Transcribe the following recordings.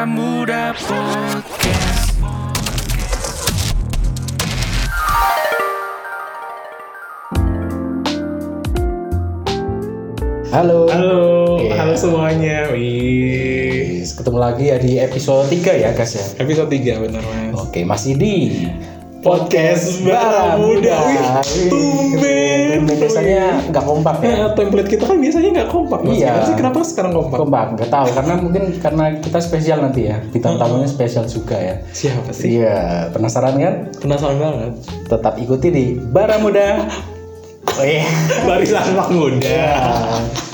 Baramuda Podcast. Halo. Halo, Iya. halo semuanya. Wih. Ketemu lagi ya di episode 3 ya, guys ya. Episode 3 benar Mas. Oke, masih di Podcast Bara Muda. Wih, tumben. Biasanya nggak kompak ya. Nah, template kita kan biasanya nggak kompak Mas. Iya. Kenapa sih kenapa sekarang kompak? Kompak, nggak tahu karena mungkin karena kita spesial nanti ya. Bintang tamunya spesial juga ya. Siapa sih? Iya, penasaran kan? Penasaran banget. Tetap ikuti di Bara Muda. Oh iya. Barisan muda.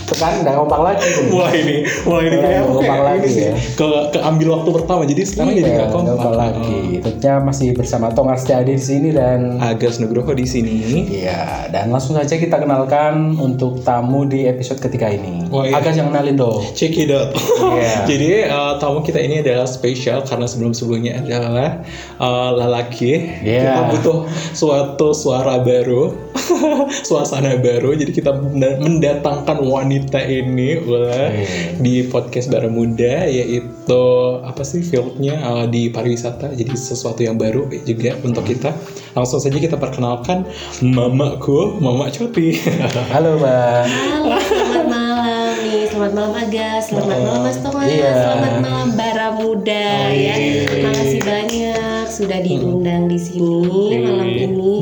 Ya, kan udah kompak lagi. Mulai ini, mulai ini kayak apa kompak kayak lagi ini sih. ya. Ke keambil waktu pertama jadi sekarang jadi Iya, nggak kompak. kompak lagi. Tentunya masih bersama Tongar Setiadi di sini dan Agas Nugroho di sini. Iya, dan langsung saja kita kenalkan untuk tamu di episode ketiga ini. Oh, iya. Agak yang kenalin dong. Check it out. Iya. Jadi eh, tamu kita ini adalah spesial karena sebelum-sebelumnya adalah eh, lelaki. Iya. Kita butuh suatu suara baru, suasana baru. Jadi kita menda- mendatangkan wanita ini ulah Iya. di podcast Bara Muda yaitu apa sih fieldnya eh, di pariwisata. Jadi sesuatu yang baru juga untuk kita. Langsung saja kita perkenalkan mamaku, Mama Coti. Halo, Mbak. Halo, selamat malam nih. Selamat malam Agas, selamat malam Mas Thomas, Iya. selamat malam Bara Muda ya. Makasih banyak sudah diundang di sini malam ini.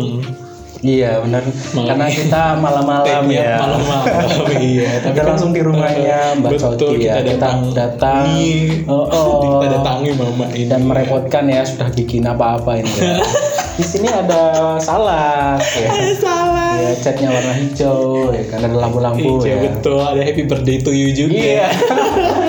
Iya, benar. Karena kita malam-malam ya. malam-malam iya Kita langsung di rumahnya Mbak betul Coti ya. kita datang Kita datang. Oh, oh. kita datangi mama ini Dan merepotkan ya sudah bikin apa-apa ini. Ya. di sini ada salad ya. salah Ya, catnya warna hijau ya kan ada lampu-lampu iya ya. betul ada happy birthday to you juga Iya.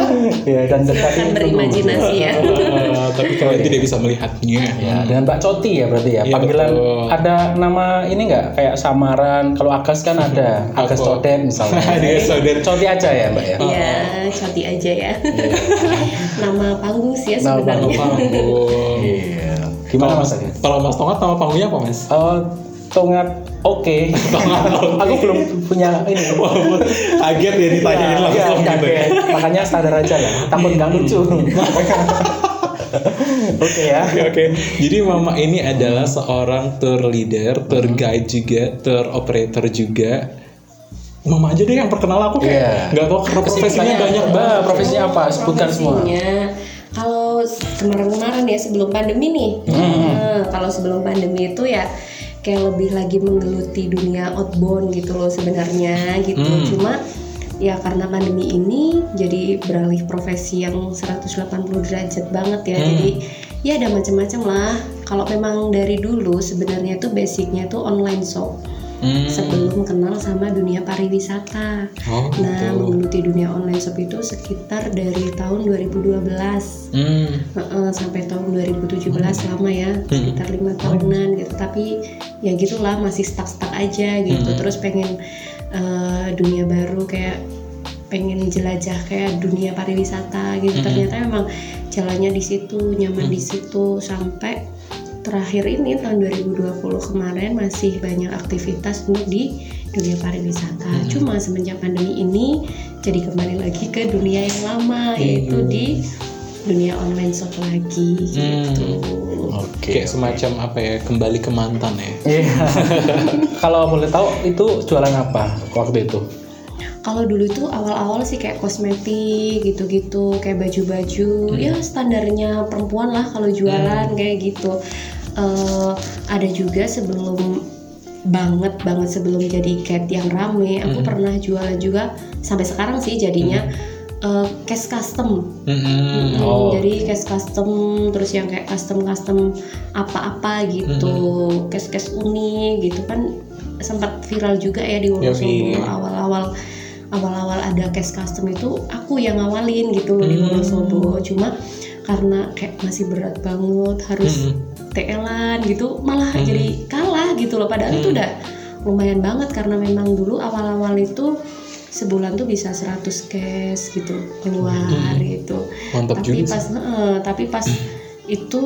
Iya, dan tadi Silakan berimajinasi ya. Eh, tapi kalian tidak bisa melihatnya Ya, dengan Mbak Coti ya berarti ya. Iya, Panggilan betul. ada nama ini nggak kayak samaran. Kalau Agas kan ada Agas Apa? Codet misalnya. Dia saudara Coti aja ya Mbak ya. Iya, Coti aja ya. Nama panggung sih ya Nama sebenarnya. panggung Iya. Gimana Mas Agas? kalau mas Tongat nama panggungnya apa mas Oh, tongat oke. Aku belum punya ini. Kaget ya ditanyain Iya, langsung gitu ya. Makanya standar aja lah. Takut nggak lucu. Oke ya. Oke oke. Jadi mama ini adalah seorang tour leader, tour guide juga, tour operator juga. Mama aja deh yang perkenal aku kayak nggak tahu profesinya banyak banget. Profesinya apa? Sebutkan semua. Profesinya, kalau kemarin-kemarin ya sebelum pandemi nih, Nah, kalau sebelum pandemi itu ya kayak lebih lagi menggeluti dunia outbound gitu loh sebenarnya gitu. Hmm. Cuma ya karena pandemi ini jadi beralih profesi yang 180 derajat banget ya. Hmm. Jadi ya ada macam-macam lah. Kalau memang dari dulu sebenarnya tuh basicnya tuh online shop Hmm. sebelum kenal sama dunia pariwisata. Oh, Nah, gitu. menggeluti dunia online shop itu sekitar dari tahun 2012 Hmm. Sampai tahun 2017 lama ya, Hmm. sekitar lima tahunan gitu. Tapi ya gitulah masih stuck-stuck aja gitu. Hmm. Terus pengen eh, dunia baru kayak pengen jelajah kayak dunia pariwisata gitu. Hmm. Ternyata memang jalannya di situ, nyaman di situ sampai terakhir ini tahun 2020 kemarin masih banyak aktivitas untuk di dunia pariwisata. Hmm. Cuma semenjak pandemi ini jadi kembali lagi ke dunia yang lama yaitu Hmm. di dunia online shop lagi gitu. Oke. Kayak semacam apa ya kembali ke mantan ya. Iya. Kalau boleh tahu itu jualan apa waktu itu? Kalau dulu tuh awal-awal sih kayak kosmetik gitu-gitu, kayak baju-baju, Hmm. ya standarnya perempuan lah kalau jualan kayak gitu. Eh, ada juga sebelum banget banget sebelum jadi cat yang rame, aku Hmm. pernah jualan juga sampai sekarang sih jadinya eh, case custom. Hmm. Mm, Oh. Jadi case custom terus yang kayak custom custom apa-apa gitu, case case unik gitu kan sempat viral juga ya di Wonosobo awal-awal awal-awal ada case custom itu aku yang ngawalin gitu loh di Hmm. Wonosobo cuma karena kayak masih berat banget harus Hmm. TL-an gitu malah Hmm. jadi kalah gitu loh padahal itu Hmm. udah lumayan banget karena memang dulu awal-awal itu sebulan tuh bisa 100 cash gitu keluar Hmm. gitu Mantap tapi juga pas heeh, tapi pas itu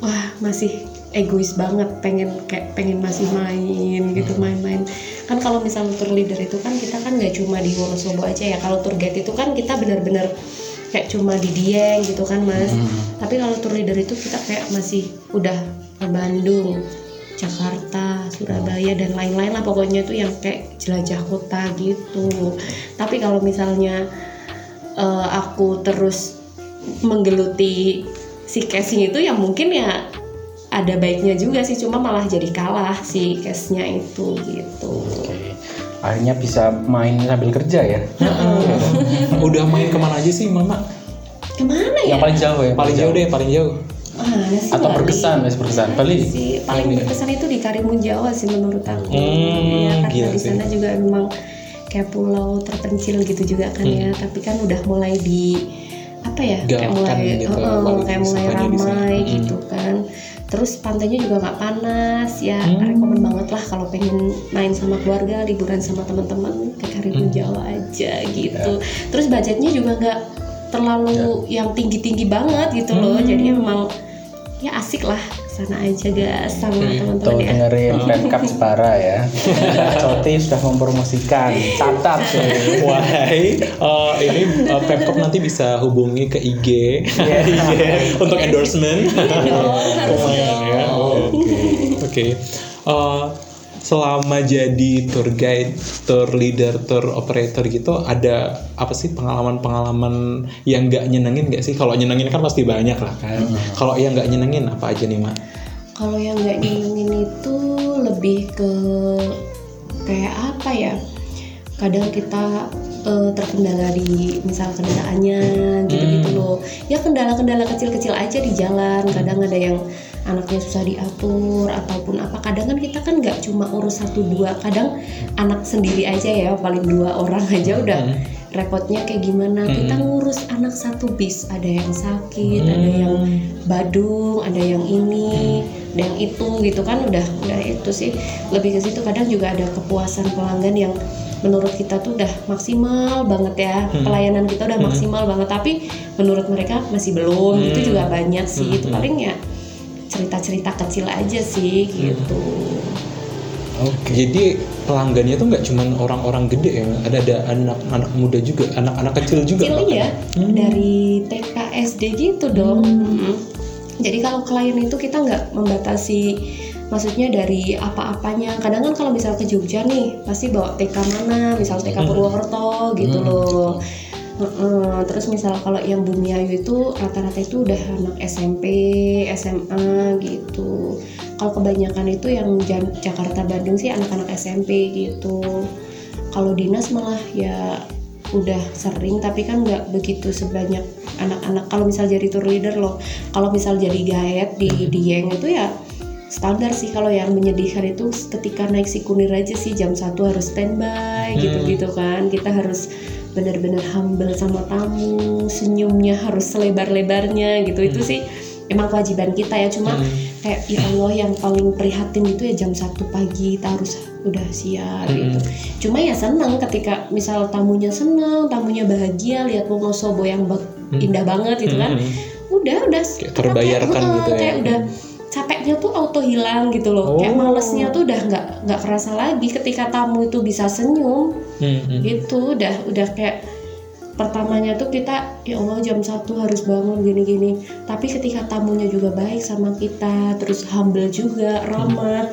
wah masih egois banget pengen kayak pengen masih main gitu Hmm. main-main kan kalau misalnya tour leader itu kan kita kan nggak cuma di Wonosobo aja ya kalau tour guide itu kan kita benar-benar kayak cuma di Dieng gitu kan mas tapi kalau tour leader itu kita kayak masih udah ke Bandung Jakarta, Surabaya dan lain-lain lah pokoknya itu yang kayak jelajah kota gitu. Tapi kalau misalnya eh, aku terus menggeluti si casing itu ya mungkin ya ada baiknya juga sih cuma malah jadi kalah si case-nya itu gitu. Oke. Akhirnya bisa main sambil kerja ya. Udah main ke mana aja sih mama? Ke mana ya? Yang paling jauh ya. Paling jauh deh, paling jauh. Mana sih Atau Bali? berkesan, Mas berkesan. Bali. sih paling berkesan itu di Karimun Jawa sih menurut aku Hmm, ya karena gila di sih. sana juga memang kayak pulau terpencil gitu juga kan ya Hmm. tapi kan udah mulai di apa ya kayak Galakkan mulai gitu, kalau kayak mulai ramai Hmm. gitu kan terus pantainya juga nggak panas ya Hmm. rekomen banget lah kalau pengen main sama keluarga liburan sama teman-teman ke Karimun Hmm. Jawa aja gitu terus budgetnya juga nggak terlalu yang tinggi-tinggi banget gitu loh Hmm. jadi memang ya asik lah sana aja guys sama Oke. teman-teman Tuh ya dengerin Pemkap Jepara ya. Coti sudah mempromosikan. Catat tuh. Wahai, eh, ini eh, Pemkop nanti bisa hubungi ke IG, Iya. IG untuk endorsement. dong, harus Lumayan dong. ya. Oke. Oke. Eh, selama jadi tour guide, tour leader, tour operator gitu, ada apa sih pengalaman-pengalaman yang nggak nyenengin nggak sih? Kalau nyenengin kan pasti banyak lah kan. Kalau yang nggak nyenengin apa aja nih mak? kalau yang nggak nyenengin itu lebih ke kayak apa ya kadang kita eh, terkendala di misal kendaraannya gitu-gitu Hmm. loh ya kendala-kendala kecil-kecil aja di jalan kadang ada yang anaknya susah diatur ataupun apa kadang kan kita kan nggak cuma urus satu dua kadang anak sendiri aja ya paling dua orang aja udah Hmm. repotnya kayak gimana kita ngurus anak satu bis ada yang sakit ada Hmm. yang badung ada yang ini ada yang itu gitu kan udah udah itu sih lebih ke situ kadang juga ada kepuasan pelanggan yang menurut kita tuh udah maksimal banget ya Hmm. pelayanan kita udah maksimal banget tapi menurut mereka masih belum Hmm. itu juga banyak sih itu Hmm. paling ya cerita-cerita kecil aja sih gitu Oke. Jadi pelanggannya tuh nggak cuman orang-orang gede ya, ada ada anak-anak muda juga, anak-anak kecil juga. kecil ya Hmm. dari TK SD gitu dong Mm-mm. jadi kalau klien itu kita nggak membatasi maksudnya dari apa-apanya kadang kan kalau misal ke Jogja nih pasti bawa TK mana misal TK Hmm. Purwokerto gitu Hmm. loh Terus misal kalau yang Bumi Ayu itu rata-rata itu udah anak SMP, SMA gitu. Kalau kebanyakan itu yang Jakarta Bandung sih anak-anak SMP gitu. Kalau dinas malah ya udah sering tapi kan nggak begitu sebanyak anak-anak kalau misal jadi tour leader loh kalau misal jadi guide di Dieng itu ya standar sih kalau yang menyedihkan itu ketika naik si kunir aja sih jam satu harus standby Hmm. gitu-gitu kan kita harus benar-benar humble sama tamu senyumnya harus selebar-lebarnya gitu itu sih emang kewajiban kita ya cuma Hmm. kayak ya Allah yang paling prihatin itu ya jam satu pagi kita harus udah siap Hmm. gitu cuma ya senang ketika misal tamunya senang tamunya bahagia lihat Wonosobo yang ba- indah banget gitu kan Hmm. udah udah terbayarkan kayak, gitu ya. kayak udah capeknya tuh auto hilang gitu loh kayak Oh. malesnya tuh udah nggak nggak kerasa lagi ketika tamu itu bisa senyum Hmm, hmm. gitu udah udah kayak pertamanya tuh kita ya Allah jam satu harus bangun gini-gini tapi ketika tamunya juga baik sama kita terus humble juga ramah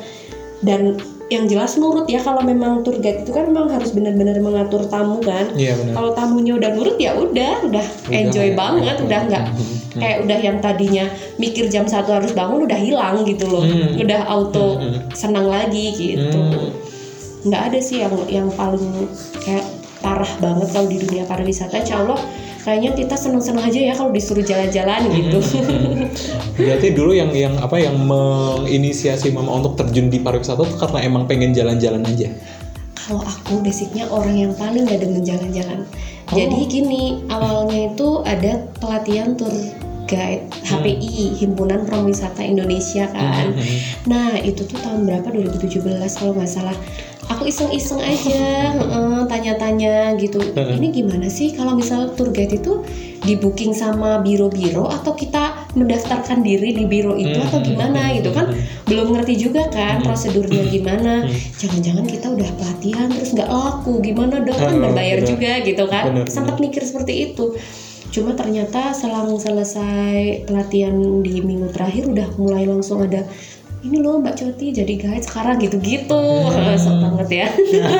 dan yang jelas nurut ya kalau memang tour guide itu kan memang harus benar-benar mengatur tamu kan Iya benar. kalau tamunya udah nurut ya udah udah enjoy ya. banget udah nggak Hmm. kayak udah yang tadinya mikir jam satu harus bangun udah hilang gitu loh Hmm. udah auto Hmm. senang lagi gitu Hmm. nggak ada sih yang yang paling kayak parah banget kalau di dunia pariwisata. Insya Allah kayaknya kita seneng-seneng aja ya kalau disuruh jalan-jalan gitu. Berarti dulu yang yang apa yang menginisiasi mama untuk terjun di pariwisata tuh karena emang pengen jalan-jalan aja. kalau aku basicnya orang yang paling gak demen jalan-jalan. Jadi gini awalnya itu ada pelatihan tour guide HPI Himpunan Prowisata Indonesia kan? Hmm. Nah itu tuh tahun berapa? 2017 kalau nggak salah. Aku iseng-iseng aja heeh, tanya-tanya gitu. Ini gimana sih kalau misal tour guide itu di booking sama biro-biro Atau kita mendaftarkan diri di biro itu atau gimana gitu kan? Belum ngerti juga kan prosedurnya gimana. Jangan-jangan kita udah pelatihan terus nggak laku. Gimana dong? Kan berbayar juga gitu kan? Sempat mikir seperti itu cuma ternyata selang selesai pelatihan di minggu terakhir udah mulai langsung ada ini loh Mbak Coti jadi guide sekarang gitu-gitu. Sok banget ya.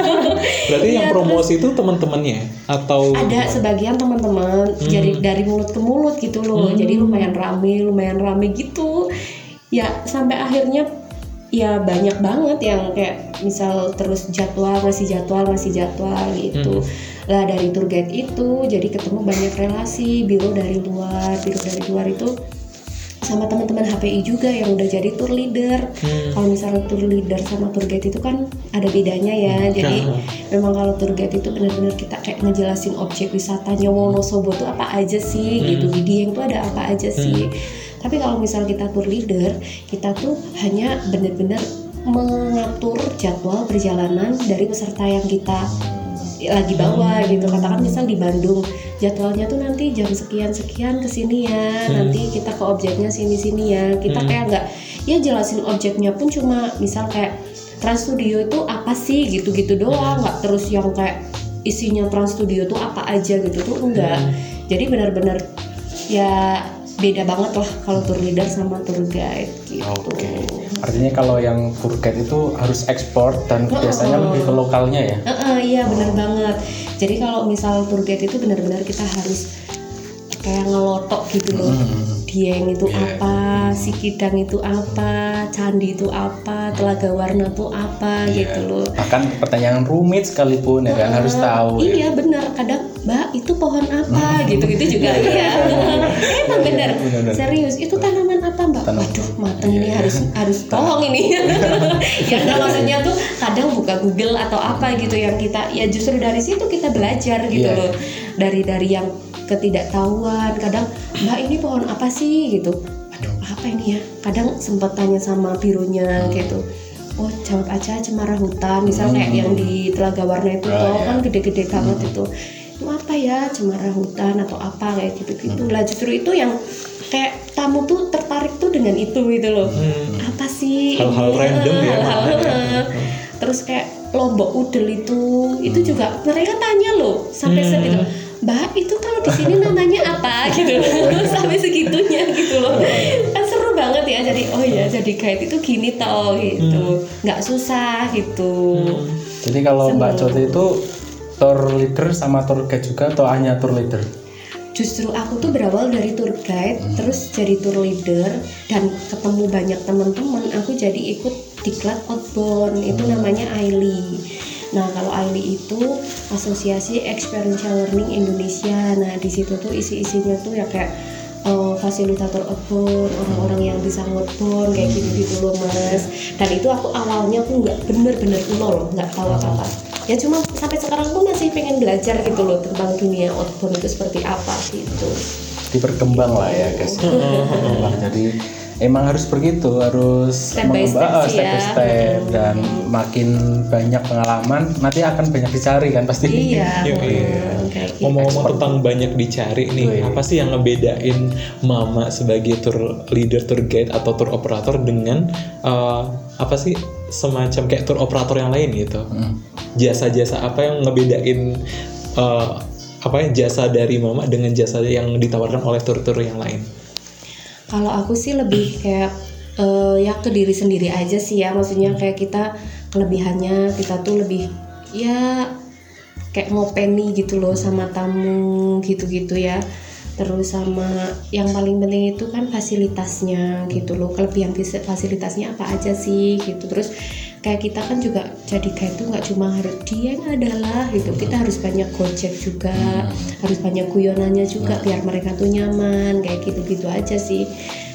Berarti yang Iya, promosi itu teman-temannya atau ada sebagian teman-teman jadi dari mulut ke mulut gitu loh. Jadi lumayan rame lumayan rame gitu. Ya sampai akhirnya ya banyak banget yang kayak misal terus jadwal masih jadwal masih jadwal gitu lah dari tour guide itu jadi ketemu banyak relasi biro dari luar biro dari luar itu sama teman-teman HPI juga yang udah jadi tour leader. Kalau misalnya tour leader sama tour guide itu kan ada bedanya ya. Jadi memang kalau tour guide itu benar-benar kita kayak ngejelasin objek wisatanya Wonosobo tuh apa aja sih gitu. Di Dieng tuh ada apa aja sih. Tapi kalau misal kita tour leader, kita tuh hanya benar-benar mengatur jadwal perjalanan dari peserta yang kita lagi bawa gitu. Katakan misal di Bandung jadwalnya tuh nanti jam sekian sekian ke sini ya. Nanti kita ke objeknya sini sini ya. Kita kayak nggak ya jelasin objeknya pun cuma misal kayak Trans Studio itu apa sih? Gitu-gitu doang. Nggak terus yang kayak isinya Trans Studio tuh apa aja gitu tuh enggak jadi benar-benar ya beda banget lah kalau tour leader sama tour guide gitu. Oke. Artinya kalau yang guide itu harus ekspor dan biasanya lebih ke lokalnya ya. Heeh, iya benar banget. Jadi kalau misal guide itu benar-benar kita harus kayak ngelotok gitu loh. Dieng itu apa, Sikidang itu apa, Candi itu apa, Telaga Warna itu apa gitu loh. Bahkan pertanyaan rumit sekalipun ya kan harus tahu. ya. Iya benar. Kadang Mbak itu pohon apa gitu-gitu juga iya. Emang benar. benar. Serius itu tanaman apa Mbak? Tanaman. Waduh mateng ini harus harus tolong ini. ya kan maksudnya tuh kadang buka Google atau apa gitu yang kita ya justru dari situ kita belajar gitu Iya. loh. Dari dari yang ketidaktahuan kadang Mbak ini pohon apa sih gitu. Aduh apa ini ya? Kadang sempat tanya sama bironya gitu. Oh jawab aja cemara hutan misal kayak yang di Telaga Warna itu Ah, toh iya. kan gede-gede banget itu itu apa ya cemara hutan atau apa kayak gitu gitu lah justru itu yang kayak tamu tuh tertarik tuh dengan itu gitu loh. Apa sih Hal-hal random ya, hal-hal, makanya. terus kayak lombok udel itu itu juga mereka tanya loh sampai segitu. Mbak itu kalau di sini namanya apa gitu loh. Sampai segitunya gitu loh. Kan seru banget ya jadi oh ya jadi guide itu gini toh gitu. Nggak susah gitu. Jadi kalau Mbak. Coti itu tour leader sama tour guide juga atau hanya tour leader? Justru aku tuh berawal dari tour guide terus jadi tour leader dan ketemu banyak teman-teman. Aku jadi ikut diklat outbound itu namanya AILI. Nah kalau AILI itu asosiasi experiential learning Indonesia. Nah di situ tuh isi-isinya tuh ya kayak eh, fasilitator outbound orang-orang yang bisa outbound kayak gitu-gitu loh mas. Dan itu aku awalnya aku nggak bener-bener nol nggak tahu apa-apa ya cuma sampai sekarang pun masih pengen belajar gitu loh tentang dunia outbound itu seperti apa gitu Jadi berkembang lah ya guys. Berkembang. Jadi emang harus begitu, harus Step by step sih step by ya. step dan makin banyak pengalaman nanti akan banyak dicari kan pasti. iya Iya, hmm, iya. gitu. Ngomong-ngomong tentang banyak dicari nih, Wih. apa sih yang ngebedain Mama sebagai tour leader, tour guide atau tour operator dengan eh, apa sih semacam kayak tour operator yang lain gitu? Hmm. Jasa-jasa apa yang ngebedain eh, apa ya jasa dari Mama dengan jasa yang ditawarkan oleh tour-tour yang lain? Kalau aku sih lebih kayak eh, ya ke diri sendiri aja sih ya, maksudnya kayak kita kelebihannya kita tuh lebih ya kayak ngopeni gitu loh sama tamu gitu-gitu ya. Terus sama yang paling penting itu kan fasilitasnya gitu loh. Kelebihan fasilitasnya apa aja sih gitu. Terus kayak kita kan juga jadi guide tuh nggak cuma harus dia yang adalah gitu. Kita harus banyak gojek juga, harus banyak guyonannya juga biar mereka tuh nyaman kayak gitu-gitu aja sih.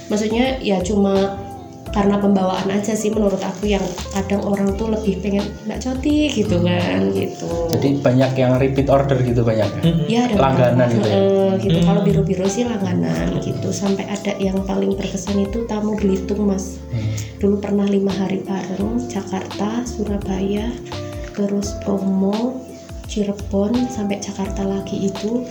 Maksudnya ya cuma karena pembawaan aja sih menurut aku yang kadang orang tuh lebih pengen mbak coti gitu kan gitu. Jadi banyak yang repeat order gitu banyak. ya? Ya ada Langganan gitu ya? eh, gitu. Kalau biru-biru sih langganan gitu. Sampai ada yang paling berkesan itu tamu Belitung mas. Hmm. Dulu pernah lima hari bareng Jakarta, Surabaya, terus Bromo, Cirebon sampai Jakarta lagi itu.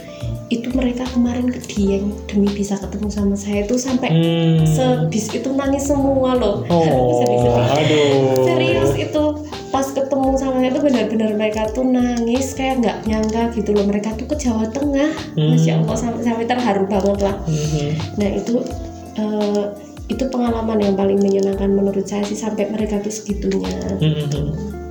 Itu mereka kemarin ke Dieng demi bisa ketemu sama saya itu sampai Hmm. sebis itu nangis semua loh. Oh, aduh. Serius itu pas ketemu sama saya tuh benar-benar mereka tuh nangis kayak nggak nyangka gitu loh mereka tuh ke Jawa Tengah Hmm. masya Allah sampai sampai terharu banget lah Mhm. nah itu eh, itu pengalaman yang paling menyenangkan menurut saya sih sampai mereka tuh segitunya Mhm.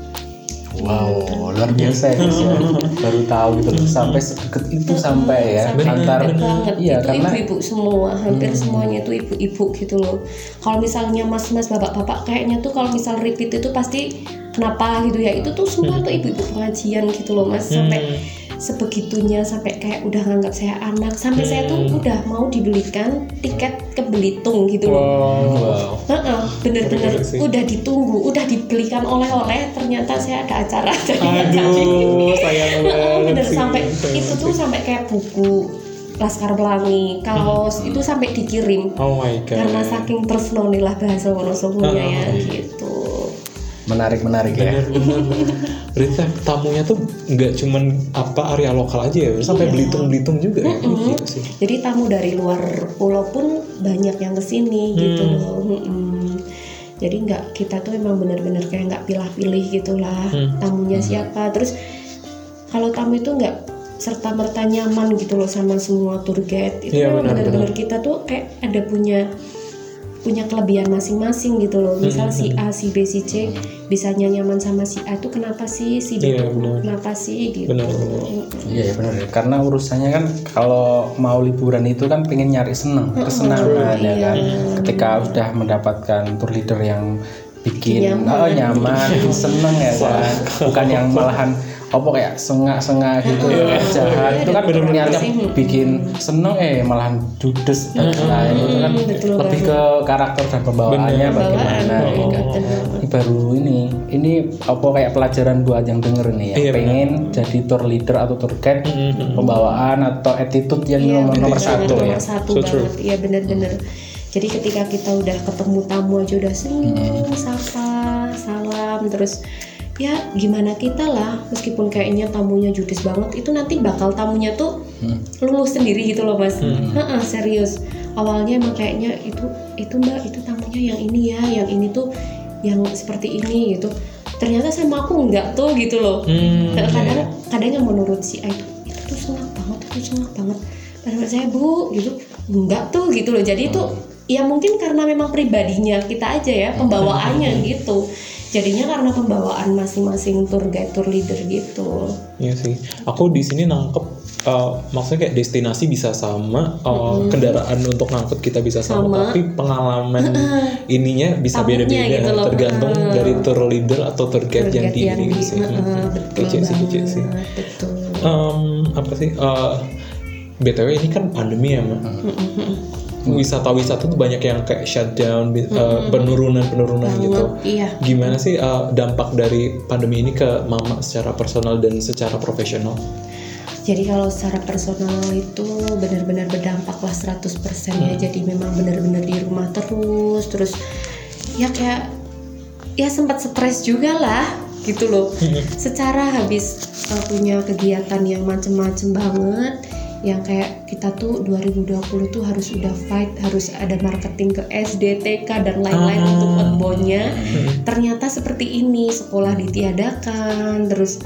Wow, luar biasa ya guys ya. Baru tahu gitu loh, sampai sedekat itu sampai ya sampai antar banget iya itu karena ibu-ibu semua hampir semuanya itu ibu-ibu gitu loh. Kalau misalnya mas-mas bapak-bapak kayaknya tuh kalau misal repeat itu pasti kenapa gitu ya? Itu tuh semua tuh ibu-ibu pengajian gitu loh mas. Sampai sebegitunya sampai kayak udah nganggap saya anak. Sampai saya tuh udah mau dibelikan tiket ke Belitung gitu loh. Wow. Heeh, bener-bener udah ditunggu, udah dibelikan oleh-oleh, ternyata saya ada acara Aduh, sayang banget bener sih. sampai Sayang itu tuh sampai kayak buku Laskar Pelangi, kaos itu sampai dikirim. Oh my god. karena saking personalilah bahasa Wonosobonya ya gitu. Menarik menarik ya. Berarti kan tamunya tuh nggak cuman apa area lokal aja ya, sampai Iya. Belitung-Belitung juga ya. Gitu sih. Jadi tamu dari luar pulau pun banyak yang ke sini gitu Hmm. loh. Mm-mm. Jadi nggak kita tuh emang bener-bener kayak nggak pilih-pilih gitulah Hmm. tamunya siapa. Terus kalau tamu itu nggak serta merta nyaman gitu loh sama semua tour guide itu Iya, memang benar, bener-bener kita tuh kayak ada punya punya kelebihan masing-masing gitu loh. Misal Hmm, si A, si B, si C bisanya nyaman sama si A tuh kenapa sih, si B Iya, tuh benar. kenapa sih gitu. Benar. Iya ya benar ya. Karena urusannya kan kalau mau liburan itu kan pengen nyari seneng, kesenangan ya kan. Ketika sudah mendapatkan tour leader yang bikin Nyaman. oh, nyaman, seneng ya kan. Bukan yang malahan apa kayak sengak-sengak gitu jahat. Itu kan bener-bener niatnya bikin seneng eh malahan judes dan lain itu kan lebih ke karakter dan pembawaannya Bener. bagaimana ya iya, kan. Ini baru ini ini apa kayak pelajaran buat yang denger nih yang Iya, pengen jadi tour leader atau tour guide pembawaan atau attitude yang Iya, nomor, nomor bener satu ya? nomor satu So true. banget iya bener-bener. Jadi ketika kita udah ketemu tamu aja udah senyum sapa salam terus ya gimana kita lah meskipun kayaknya tamunya judes banget itu nanti bakal tamunya tuh lulus sendiri gitu loh mas. Heeh, serius. Awalnya emang kayaknya itu itu mbak itu tamunya yang ini ya yang ini tuh yang seperti ini gitu. Ternyata sama aku enggak tuh gitu loh. Hmm, kadang kadang yang menurut si A itu itu tuh senang banget itu senang banget. Padahal saya bu gitu enggak tuh gitu loh. Jadi itu ya mungkin karena memang pribadinya kita aja ya pembawaannya gitu jadinya karena pembawaan masing-masing tour guide tour leader gitu Iya sih. Aku di sini nangkep uh, maksudnya kayak destinasi bisa sama, uh, kendaraan untuk ngangkut kita bisa sama, Sama. tapi pengalaman ininya bisa beda-beda gitu loh. tergantung Heeh. dari tour leader atau tour guide tour yang di yang di sih. Mhm. betul Kece sih, kece sih. betul Em, apa sih? uh, btw ini kan pandemi ya, Mbak. Wisata-wisata tuh banyak yang kayak shutdown, uh, penurunan-penurunan gitu. iya Gimana sih uh, dampak dari pandemi ini ke Mama secara personal dan secara profesional? Jadi kalau secara personal itu benar-benar berdampak lah 100% ya. Jadi memang benar-benar di rumah terus, terus ya kayak ya sempat stres juga lah gitu loh. Secara habis uh, punya kegiatan yang macem-macem banget yang kayak kita tuh 2020 tuh harus udah fight, harus ada marketing ke SD, TK dan lain-lain Ah. untuk outboundnya. Ternyata seperti ini, sekolah ditiadakan, terus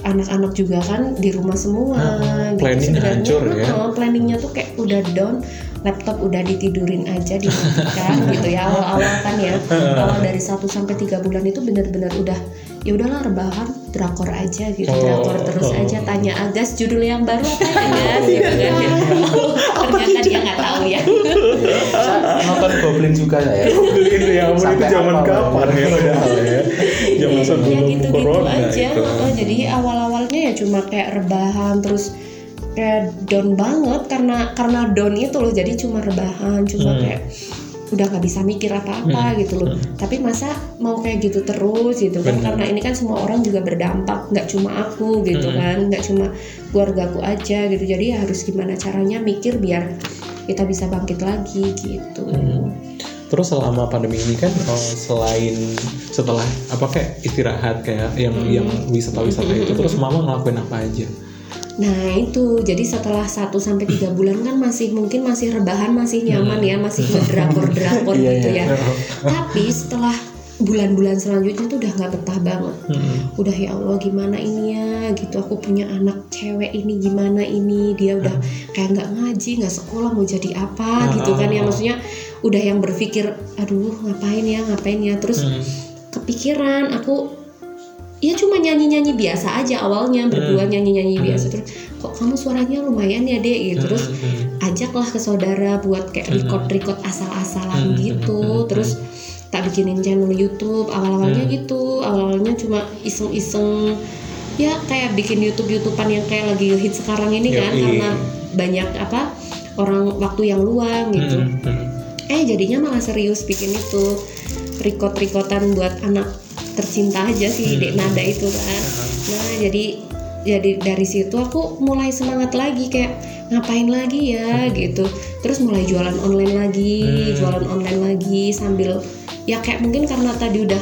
anak-anak juga kan di rumah semua Ah, gitu. planning Sebenarnya, hancur ya. heeh, planningnya tuh kayak udah down laptop udah ditidurin aja dimatikan gitu ya awal-awal kan ya awal dari 1 sampai tiga bulan itu benar-benar udah ya udahlah rebahan drakor aja gitu Oh, drakor terus oh. aja tanya Agas judul yang baru apa ya Agas gitu kan ya. ternyata dia nggak tahu ya Saya nonton Goblin juga saya Beli ya ampun Sampai itu zaman apa, kapan ya padahal ya. Zaman ya sebelum gitu-gitu corona aja itu. heeh. jadi awal-awalnya ya cuma kayak rebahan terus kayak down banget karena karena down itu loh jadi cuma rebahan cuma Hmm. kayak udah nggak bisa mikir apa-apa gitu loh tapi masa mau kayak gitu terus gitu kan Bener. karena ini kan semua orang juga berdampak nggak cuma aku gitu Hmm. kan nggak cuma keluargaku aja gitu jadi ya harus gimana caranya mikir biar kita bisa bangkit lagi gitu Hmm. Terus selama pandemi ini kan oh, selain setelah apa kayak istirahat kayak yang Hmm. yang wisata-wisata itu terus mama ngelakuin apa aja? Nah itu. Jadi setelah 1 sampai tiga bulan kan masih mungkin masih rebahan masih nyaman ya masih ngedrakor drakor Iya, gitu iya. ya. Tapi setelah bulan-bulan selanjutnya tuh udah nggak betah banget. Hmm. udah ya Allah gimana ini ya? Gitu aku punya anak cewek ini gimana ini? Dia udah kayak nggak ngaji nggak sekolah mau jadi apa? Gitu kan ya maksudnya udah yang berpikir aduh ngapain ya ngapain ya? Terus Hmm. kepikiran aku ya cuma nyanyi-nyanyi biasa aja awalnya berdua nyanyi-nyanyi biasa terus kok kamu suaranya lumayan ya dek gitu terus Hmm. ajaklah ke saudara buat kayak record-record asal-asalan Hmm. gitu Hmm. terus tak bikinin channel YouTube awal-awalnya Hmm. gitu awal-awalnya cuma iseng-iseng ya kayak bikin YouTube-YouTubean yang kayak lagi hit sekarang ini kan Yoi. karena banyak apa orang waktu yang luang gitu Hmm. Hmm. eh jadinya malah serius bikin itu record-recordan buat anak tercinta aja si Hmm. Dek Nada itu kan nah jadi jadi dari situ aku mulai semangat lagi kayak ngapain lagi ya gitu terus mulai jualan online lagi Hmm. jualan online lagi sambil ya kayak mungkin karena tadi udah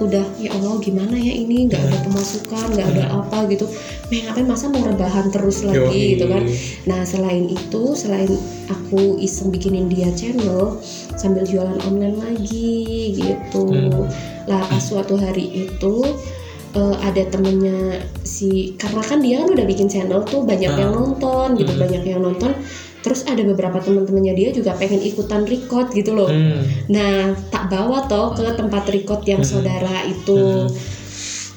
udah ya Allah gimana ya ini nggak ada pemasukan nggak ada apa gitu Meh ngapain masa mau rebahan terus lagi Hmm. Yoi. gitu kan Nah selain itu, selain aku iseng bikinin dia channel sambil jualan online lagi gitu. Hmm. Lah pas suatu hari itu eh, ada temennya si karena kan dia kan udah bikin channel tuh banyak yang nonton gitu, Hmm. banyak yang nonton. Terus ada beberapa teman-temannya dia juga pengen ikutan record gitu loh. Hmm. Nah tak bawa toh ke tempat record yang saudara itu. Hmm.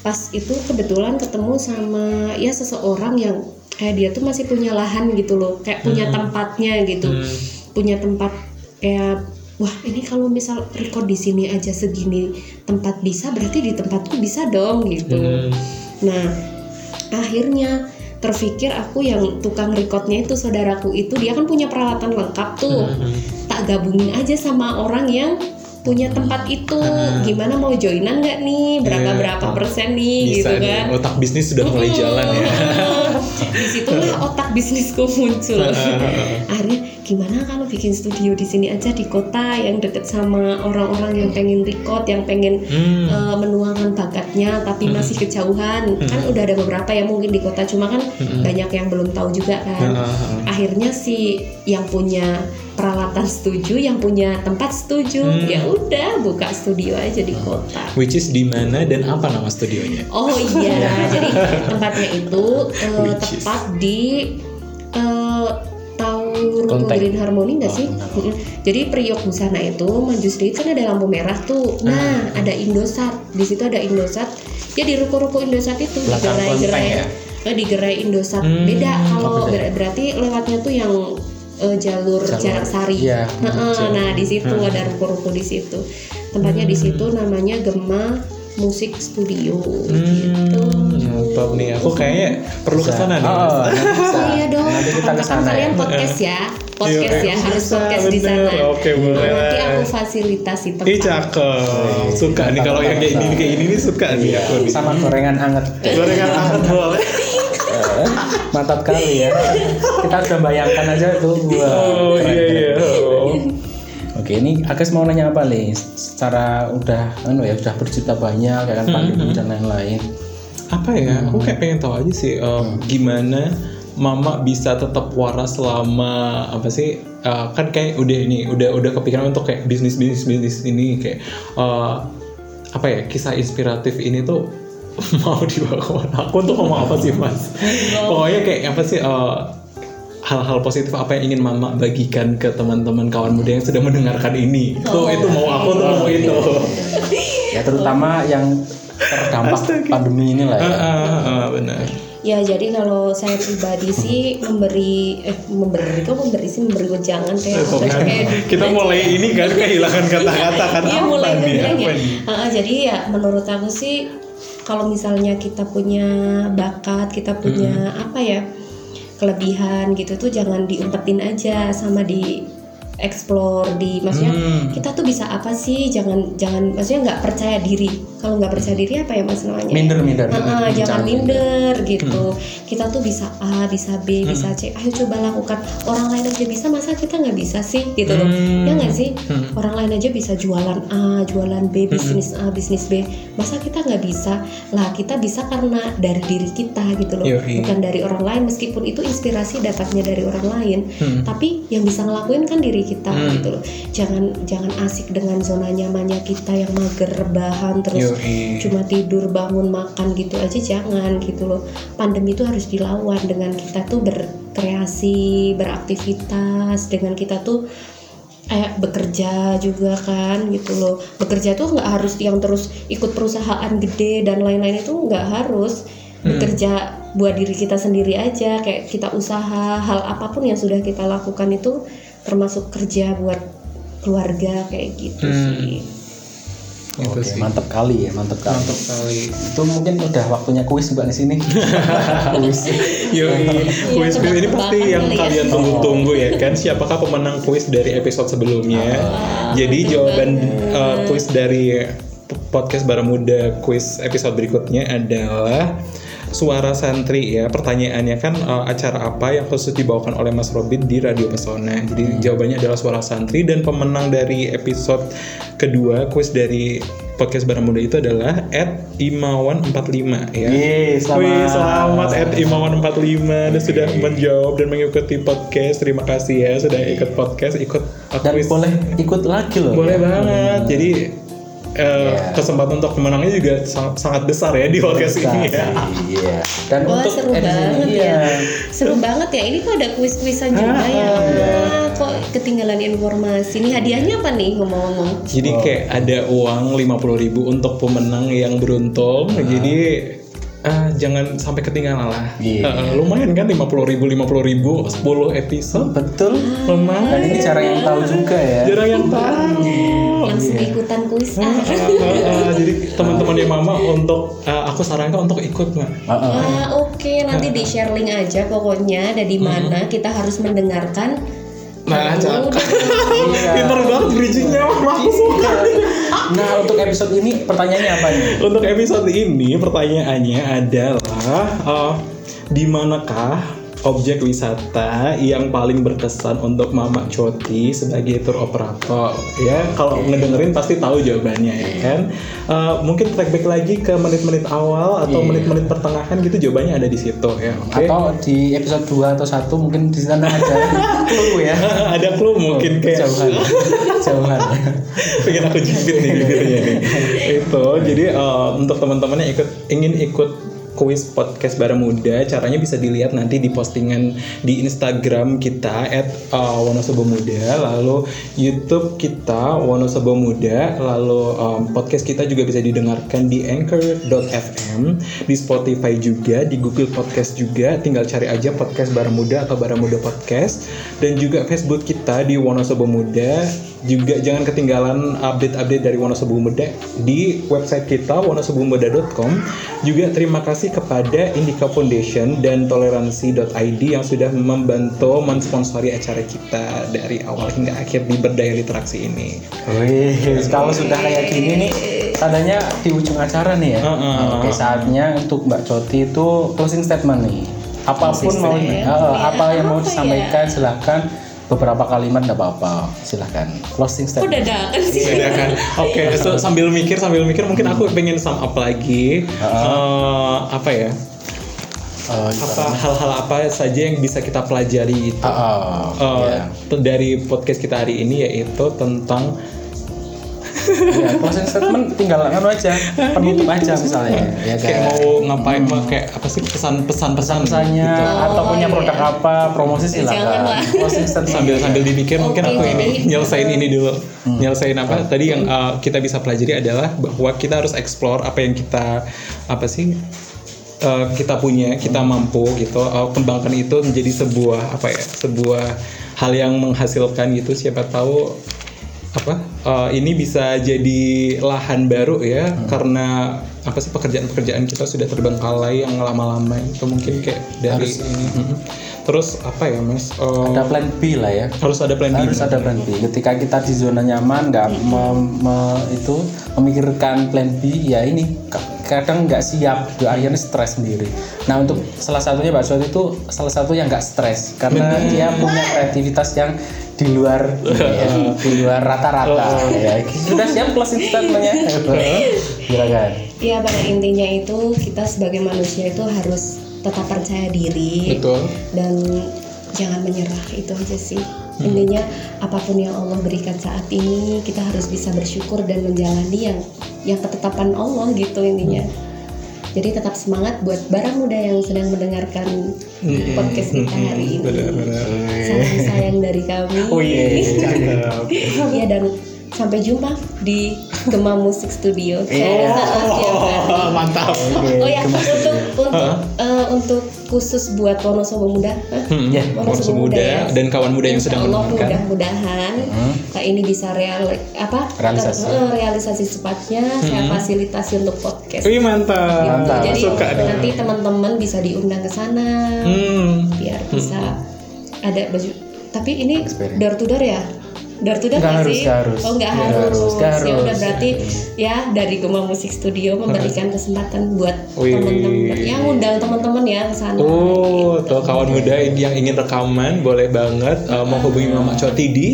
Pas itu kebetulan ketemu sama ya seseorang yang kayak dia tuh masih punya lahan gitu loh, kayak punya tempatnya gitu, Hmm. punya tempat kayak wah ini kalau misal record di sini aja segini tempat bisa berarti di tempatku bisa dong gitu. Hmm. Nah akhirnya terpikir aku yang tukang recordnya itu saudaraku itu dia kan punya peralatan lengkap tuh Hmm. tak gabungin aja sama orang yang punya tempat itu gimana mau joinan nggak nih berapa Iya. berapa persen nih Bisa gitu nih. kan Otak bisnis sudah mulai jalan ya. di situlah otak bisnisku muncul akhirnya gimana kalau bikin studio di sini aja di kota yang deket sama orang-orang yang pengen record yang pengen Hmm. eh, menuangkan bakatnya tapi masih kejauhan kan udah ada beberapa ya mungkin di kota cuma kan banyak yang belum tahu juga kan Heeh. akhirnya si yang punya peralatan setuju yang punya tempat setuju Hmm. ya udah buka studio aja di kota Which is di mana dan apa nama studionya? oh iya jadi tempatnya itu is- tepat di Green Harmony nggak sih? Mm-mm. Jadi Priok Busana itu maju sedikit kan ada lampu merah tuh. Ah. Nah, ada Indosat. Di situ ada Indosat. Ya di ruko-ruko Indosat itu Belakang digerai-gerai. Kontak ya? Eh, Indosat. Hmm, Beda kalau oh, ber- berarti lewatnya tuh yang eh, jalur, Jalur, jarak sari. Heeh, jalur. nah, di situ ada ruko-ruko di situ. Tempatnya di situ namanya Gema Musik Studio gitu. Hmm, mantap nih. Aku kayaknya perlu ke sana nih. Oh. Oh iya dong. Nanti kita ke Kapan-kapan sana ya. kalian podcast ya. Podcast Iya, ya, harus podcast di sana. Oke, boleh. Nanti aku fasilitasi Ih tempat. cakep. Suka nih kalau yang kayak ini kayak ini nih suka nih Iya, aku sama gorengan anget. Gorengan anget boleh. Eh, Mantap kali ya. Kita udah bayangkan aja tuh. Oh iya iya. Oke, ini Agus mau nanya apa nih? Secara udah anu ya, udah berjuta banyak ya kan pandemi dan lain-lain. Apa ya? Aku kayak pengen tahu aja sih eh, gimana Mama bisa tetap waras selama apa sih? eh, kan kayak udah ini udah udah kepikiran untuk kayak bisnis bisnis bisnis ini kayak eh, apa ya kisah inspiratif ini tuh mau dibawa ke mana? Aku untuk ngomong apa sih mas? Pokoknya kayak apa sih? eh, hal-hal positif apa yang ingin mama bagikan ke teman-teman kawan muda yang sedang mendengarkan ini? Itu itu mau aku tuh mau itu? Ya terutama yang terdampak pandemi ini lah Ah, ya. ah, ah, benar. Ya jadi kalau saya pribadi sih memberi eh memberi kok memberi sih memberi wejangan kayak pokoknya kayak kita mulai ini kan kehilangan kata-kata kan? Iya apa mulai nih bilang apa ya. nih jadi ya menurut aku sih kalau misalnya kita punya bakat, kita punya apa ya kelebihan gitu tuh jangan diumpetin aja sama di explore di maksudnya Hmm. kita tuh bisa apa sih jangan jangan maksudnya nggak percaya diri kalau nggak percaya diri apa ya mas namanya? Minder, minder. Ah, ah, jangan minder. gitu. Kita tuh bisa A bisa B bisa C. Ayo coba lakukan. Orang lain aja bisa masa kita nggak bisa sih? Gitu loh. Hmm. ya nggak sih? Orang lain aja bisa jualan A jualan B bisnis A bisnis B. Masa kita nggak bisa? Lah kita bisa karena dari diri kita gitu loh. Yoi. bukan dari orang lain meskipun itu inspirasi dapatnya dari orang lain. Hmm. tapi yang bisa ngelakuin kan diri kita Hmm. gitu loh. Jangan jangan asik dengan zona nyamannya kita yang mager rebahan terus Yoi. cuma tidur bangun makan gitu aja jangan gitu loh. Pandemi itu harus dilawan dengan kita tuh berkreasi beraktivitas dengan kita tuh kayak bekerja juga kan gitu loh. Bekerja tuh nggak harus yang terus ikut perusahaan gede dan lain-lain itu nggak harus. Bekerja buat diri kita sendiri aja kayak kita usaha hal apa pun yang sudah kita lakukan itu termasuk kerja buat keluarga kayak gitu Hmm. sih Oke, sih. mantep kali ya, mantep kali. Mantap sekali. Itu mungkin udah waktunya kuis mbak di sini. kuis. Yo, kuis kuis ini pasti yang kali ya. kalian tunggu-tunggu ya kan? Siapakah pemenang kuis dari episode sebelumnya? Jadi jawaban uh, kuis dari podcast Baramuda kuis episode berikutnya adalah Suara Santri ya. Pertanyaannya kan uh, acara apa yang khusus dibawakan oleh Mas Robin di Radio Pesona. Jadi jawabannya adalah Suara Santri dan pemenang dari episode kedua kuis dari podcast Baramuda itu adalah Ed Imawan45 ya. Yeay, selamat. Wih, selamat Ed Imawan45 dan sudah menjawab dan mengikuti podcast. Terima kasih ya sudah ikut podcast, ikut Dan quiz. boleh ikut lagi loh. Boleh banget. Jadi eh, Iya. kesempatan untuk kemenangnya juga sangat, sangat besar ya di podcast ini ya. Iya. Dan Wah untuk seru banget iya. ya Seru banget ya Ini kok ada kuis-kuisan juga ya Ah, Kok ketinggalan informasi Ini hadiahnya apa nih ngomong-ngomong Jadi kayak ada uang 50.000 untuk pemenang yang beruntung. Jadi ah, jangan sampai ketinggalan lah. Iya. Eh, lumayan kan 50.000 50.000 10 episode. Betul. Lumayan. Dan ini cara yang tahu juga ya. Jarang yang tahu. Langsung ikutan kuis ah. Ah, ah, jadi teman-teman yang mama untuk ah, aku sarankan untuk ikut nggak? Heeh. Ah, oke nanti di share link aja pokoknya ada di mana kita harus mendengarkan Nah, cakep. Iya. Pinter banget bridgingnya mama aku suka. Nah, untuk episode ini pertanyaannya apa nih? Untuk episode ini pertanyaannya adalah eh, di manakah objek wisata yang paling berkesan untuk Mama Coti sebagai tour operator? Ya, kalau ngedengerin pasti tahu jawabannya ya kan. Eh, mungkin track back lagi ke menit-menit awal atau Iya. menit-menit pertengahan gitu jawabannya ada di situ ya. Oke. Atau di episode 2 atau 1 mungkin di sana ada clue ya. ada clue mungkin kayak jauhan. jauhan. pengen aku jepit nih bibirnya nih itu jadi eh, untuk teman-teman yang ikut ingin ikut kuis podcast Baramuda caranya bisa dilihat nanti di postingan di Instagram kita at eh, Wonosobo Muda. Lalu YouTube kita Wonosobo Muda. Lalu em, podcast kita juga bisa didengarkan di anchor.fm di Spotify juga di Google Podcast juga. Tinggal cari aja podcast Baramuda atau Baramuda Podcast. Dan juga Facebook kita di Wonosobo Muda juga jangan ketinggalan update-update dari Wonosobo Muda di website kita wonosobomuda.com juga terima kasih kepada Indika Foundation dan toleransi.id yang sudah membantu mensponsori acara kita dari awal hingga akhir di berdaya literasi ini Wih, kalau sudah kayak gini nih, tandanya di ujung acara nih ya. Heeh. Oke, saatnya untuk Mbak Coti itu closing statement nih. Apa pun mau eh, apa yang mau ya? disampaikan silahkan beberapa kalimat nggak apa-apa silahkan. Closing statement. dadakan sih? Beda kan? Oke, so, sambil mikir sambil mikir mungkin aku pengen sum up lagi. Eh, apa ya? Eh, Apa hal-hal apa saja yang bisa kita pelajari itu? Ah, ah, Eh, ya. t- dari podcast kita hari ini yaitu tentang Ya, closing statement tinggal anu aja penutup aja misalnya. Ya kayak kan mau ngapain mau kayak apa sih pesan-pesan pesan pesannya gitu. atau punya iya. produk apa promosi silakan closing statement. Sambil sambil dipikir mungkin Oke, aku ini nyelesain ini dulu. Nyelesain apa? Tadi yang uh, kita bisa pelajari adalah bahwa kita harus explore apa yang kita apa sih uh, kita punya kita mampu gitu. Uh, kembangkan itu menjadi sebuah apa ya sebuah hal yang menghasilkan gitu. Siapa tahu apa? Uh, ini bisa jadi lahan baru ya karena apa sih pekerjaan-pekerjaan kita sudah terbengkalai yang lama-lama itu mungkin kayak dari ini. Mm-mm. terus apa ya mas? Uh, ada plan B lah ya. Harus ada plan B. Harus ada plan B. Ketika kita di zona nyaman nggak mem- me- itu memikirkan plan B ya ini ka- kadang nggak siap. Akhirnya stres sendiri. Nah untuk salah satunya Mbak Suat itu salah satu yang nggak stres. Karena dia punya kreativitas yang di luar ya, di luar rata-rata. Ya sudah siap closing statementnya silakan. Ya pada intinya itu kita sebagai manusia itu harus tetap percaya diri betul. dan jangan menyerah itu aja sih. Intinya apa pun yang Allah berikan saat ini kita harus bisa bersyukur dan menjalani yang yang ketetapan Allah gitu intinya jadi tetap semangat buat barang muda yang sedang mendengarkan podcast kita hari ini. Salam sayang dari kami. Oh iya, cakep. ya dan sampai jumpa di Gema Musik Studio hari Oh, mantap. Oh ya, untuk untuk eh, untuk khusus buat Wonosobo Muda? Hmm, Ya, Wonosobo Muda dan kawan muda yang sedang Allah mudah-mudahan Kak ini bisa real apa Realisasi. eh, realisasi cepatnya saya fasilitasi untuk podcast. Wih mantap. Mantap. Jadi Suka nanti teman-teman bisa diundang ke sana Hmm. biar bisa ada baju. Tapi ini door to door ya? Door to door Nggak harus, sih? nggak harus. Oh nggak harus. harus, nggak Ya udah harus. berarti ya dari Gema Musik Studio memberikan kesempatan buat teman-teman yang undang teman-teman ya ke sana. Oh, gitu. tuh kawan muda yang ingin rekaman boleh banget uh, mau hubungi Mama Coti di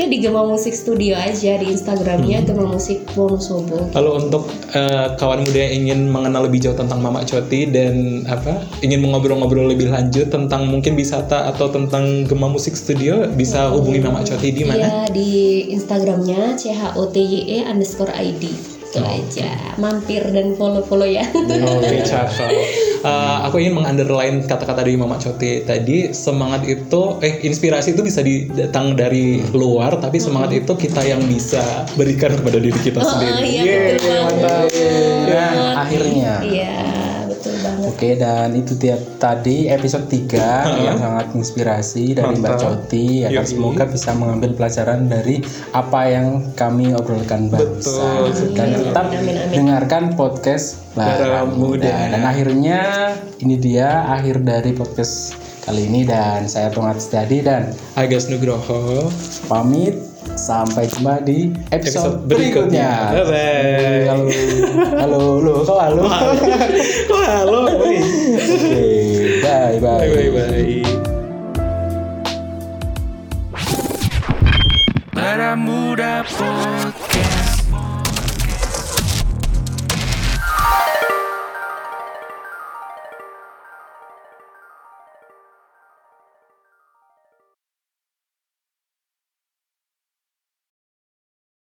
Ya di Gema Musik Studio aja di Instagramnya Hmm. Gema Musik Wonosobo. Lalu untuk uh, kawan muda yang ingin mengenal lebih jauh tentang Mama Coti dan apa ingin mengobrol-ngobrol lebih lanjut tentang mungkin wisata atau tentang Gema Musik Studio bisa hubungi Mama Coti di mana? Iya di Instagramnya CHOTYE underscore ID itu aja mampir dan follow follow ya. Oke, cakep. Uh, aku ingin mengunderline kata-kata dari Mama Coti tadi semangat itu eh inspirasi itu bisa datang dari luar tapi semangat itu kita yang bisa berikan kepada diri kita Oh, sendiri. iya Yeay, betul banget. mantap. Nah, akhirnya. Iya banget. Oke dan itu dia tadi episode 3 yang sangat inspirasi dari Mbak Mantap. Coti ya kan semoga bisa mengambil pelajaran dari apa yang kami obrolkan bangsa Betul. dan tetap Amin, amin. dengarkan podcast Bara Muda. Muda dan akhirnya ini dia akhir dari podcast kali ini dan saya Tongat Setiadi dan Agas Nugroho. pamit sampai jumpa di episode, Episode berikutnya. berikutnya. Bye-bye. Halo, halo, halo, kok halo? Wah, halo. Oke, Oke, bye bye. bye bye. Para Muda Podcast